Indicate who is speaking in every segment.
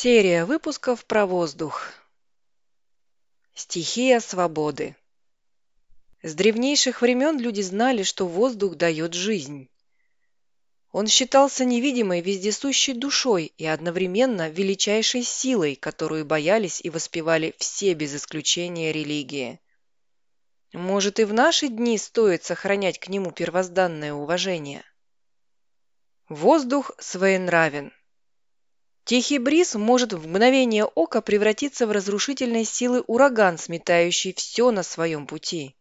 Speaker 1: Серия выпусков про воздух. Стихия свободы. С древнейших времен люди знали, что воздух дает жизнь. Он считался невидимой вездесущей душой и одновременно величайшей силой, которую боялись и воспевали все без исключения религии. Может, и в наши дни стоит сохранять к нему первозданное уважение. Воздух своенравен. Тихий бриз может в мгновение ока превратиться в разрушительной силы ураган, сметающий все на своем пути.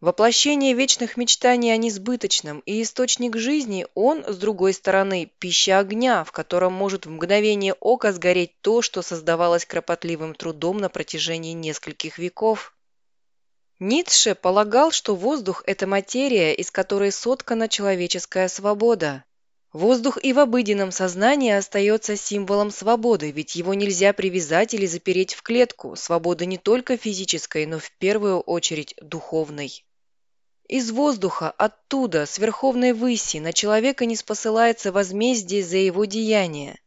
Speaker 1: Воплощение вечных мечтаний о несбыточном и источник жизни, он, с другой стороны, пища огня, в котором может в мгновение ока сгореть то, что создавалось кропотливым трудом на протяжении нескольких веков. Ницше полагал, что воздух – это материя, из которой соткана человеческая свобода. Воздух и в обыденном сознании остается символом свободы, ведь его нельзя привязать или запереть в клетку. Свобода не только физической, но в первую очередь духовной. Из воздуха, оттуда, с верховной выси, на человека не спосылается возмездие за его деяния.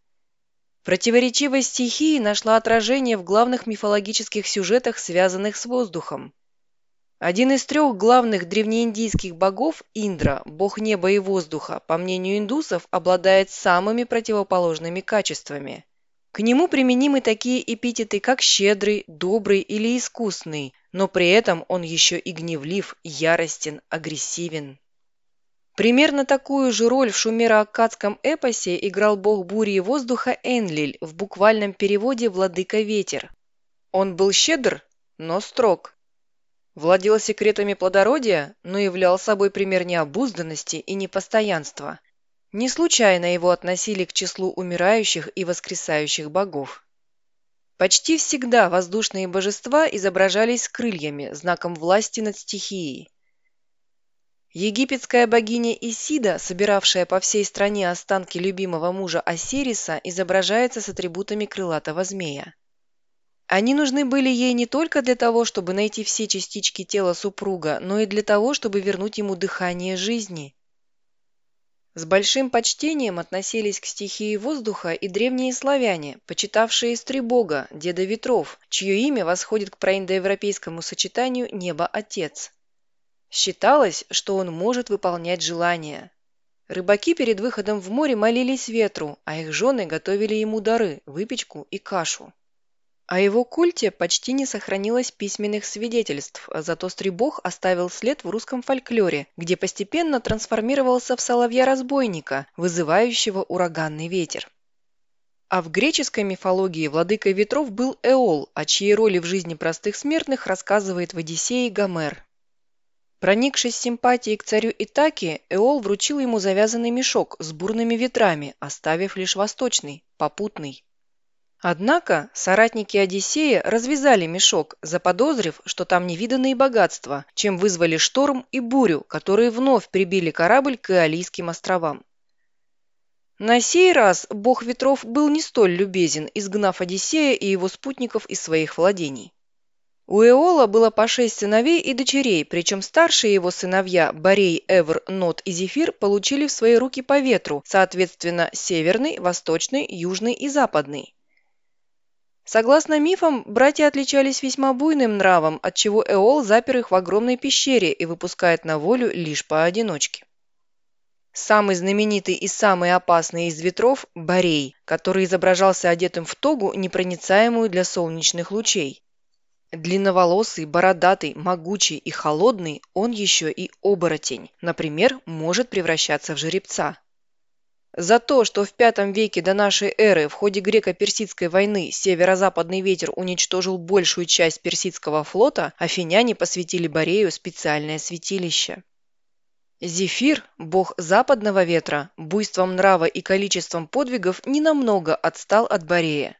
Speaker 1: Противоречивость стихии нашла отражение в главных мифологических сюжетах, связанных с воздухом. Один из трех главных древнеиндийских богов, Индра, бог неба и воздуха, по мнению индусов, обладает самыми противоположными качествами. К нему применимы такие эпитеты, как щедрый, добрый или искусный, но при этом он еще и гневлив, яростен, агрессивен. Примерно такую же роль в шумеро-аккадском эпосе играл бог бури и воздуха Энлиль, в буквальном переводе «владыка ветер». Он был щедр, но строг, Владел секретами плодородия, но являл собой пример необузданности и непостоянства. Не случайно его относили к числу умирающих и воскресающих богов. Почти всегда воздушные божества изображались крыльями, знаком власти над стихией. Египетская богиня Исида, собиравшая по всей стране останки любимого мужа Осириса, изображается с атрибутами крылатого змея. Они нужны были ей не только для того, чтобы найти все частички тела супруга, но и для того, чтобы вернуть ему дыхание жизни. С большим почтением относились к стихии воздуха и древние славяне, почитавшие Стребога, деда ветров, чье имя восходит к проиндоевропейскому сочетанию «небо-отец». Считалось, что он может выполнять желания. Рыбаки перед выходом в море молились ветру, а их жены готовили ему дары – выпечку и кашу. О его культе почти не сохранилось письменных свидетельств, зато Стребог оставил след в русском фольклоре, где постепенно трансформировался в соловья-разбойника, вызывающего ураганный ветер. А в греческой мифологии владыкой ветров был Эол, о чьей роли в жизни простых смертных рассказывает в Одиссее Гомер. Проникшись симпатией к царю Итаки, Эол вручил ему завязанный мешок с бурными ветрами, оставив лишь восточный, попутный. Однако соратники Одиссея развязали мешок, заподозрив, что там невиданные богатства, чем вызвали шторм и бурю, которые вновь прибили корабль к Иолийским островам. На сей раз бог ветров был не столь любезен, изгнав Одиссея и его спутников из своих владений. У Эола было по шесть сыновей и дочерей, причем старшие его сыновья Борей, Эвр, Нот и Зефир получили в свои руки по ветру, соответственно, северный, восточный, южный и западный. Согласно мифам, братья отличались весьма буйным нравом, отчего Эол запер их в огромной пещере и выпускает на волю лишь поодиночке. Самый знаменитый и самый опасный из ветров – Борей, который изображался одетым в тогу, непроницаемую для солнечных лучей. Длинноволосый, бородатый, могучий и холодный, он еще и оборотень. Например, может превращаться в жеребца. За то, что в V веке до нашей эры в ходе греко-персидской войны северо-западный ветер уничтожил большую часть персидского флота, афиняне посвятили Борею специальное святилище. Зефир, бог западного ветра, буйством нрава и количеством подвигов ненамного отстал от Борея.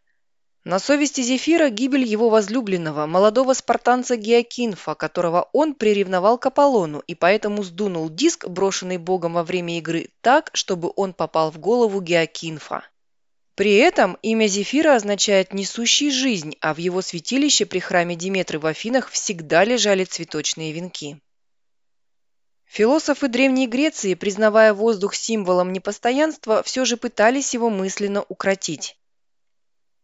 Speaker 1: На совести Зефира гибель его возлюбленного, молодого спартанца Геокинфа, которого он приревновал к Аполлону и поэтому сдунул диск, брошенный богом во время игры, так, чтобы он попал в голову Геокинфа. При этом имя Зефира означает «несущий жизнь», а в его святилище при храме Диметры в Афинах всегда лежали цветочные венки. Философы Древней Греции, признавая воздух символом непостоянства, все же пытались его мысленно укротить.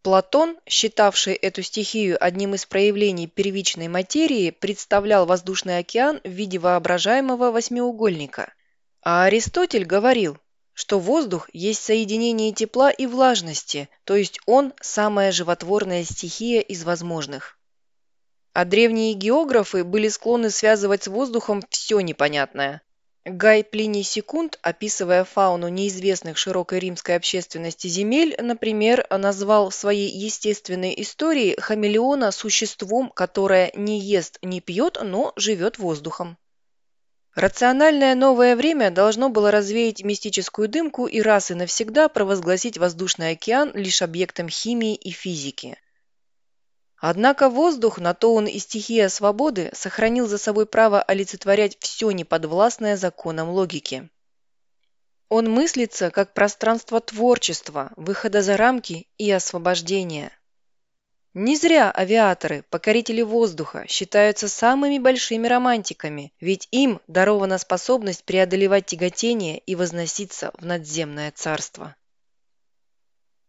Speaker 1: Платон, считавший эту стихию одним из проявлений первичной материи, представлял воздушный океан в виде воображаемого восьмиугольника. А Аристотель говорил, что воздух есть соединение тепла и влажности, то есть он – самая животворная стихия из возможных. А древние географы были склонны связывать с воздухом все непонятное, Гай Плиний Секунд, описывая фауну неизвестных широкой римской общественности земель, например, назвал в своей естественной истории хамелеона существом, которое не ест, не пьет, но живет воздухом. Рациональное новое время должно было развеять мистическую дымку и раз и навсегда провозгласить воздушный океан лишь объектом химии и физики. Однако воздух, на то он и стихия свободы, сохранил за собой право олицетворять все неподвластное законам логики. Он мыслится как пространство творчества, выхода за рамки и освобождения. Не зря авиаторы, покорители воздуха, считаются самыми большими романтиками, ведь им дарована способность преодолевать тяготение и возноситься в надземное царство.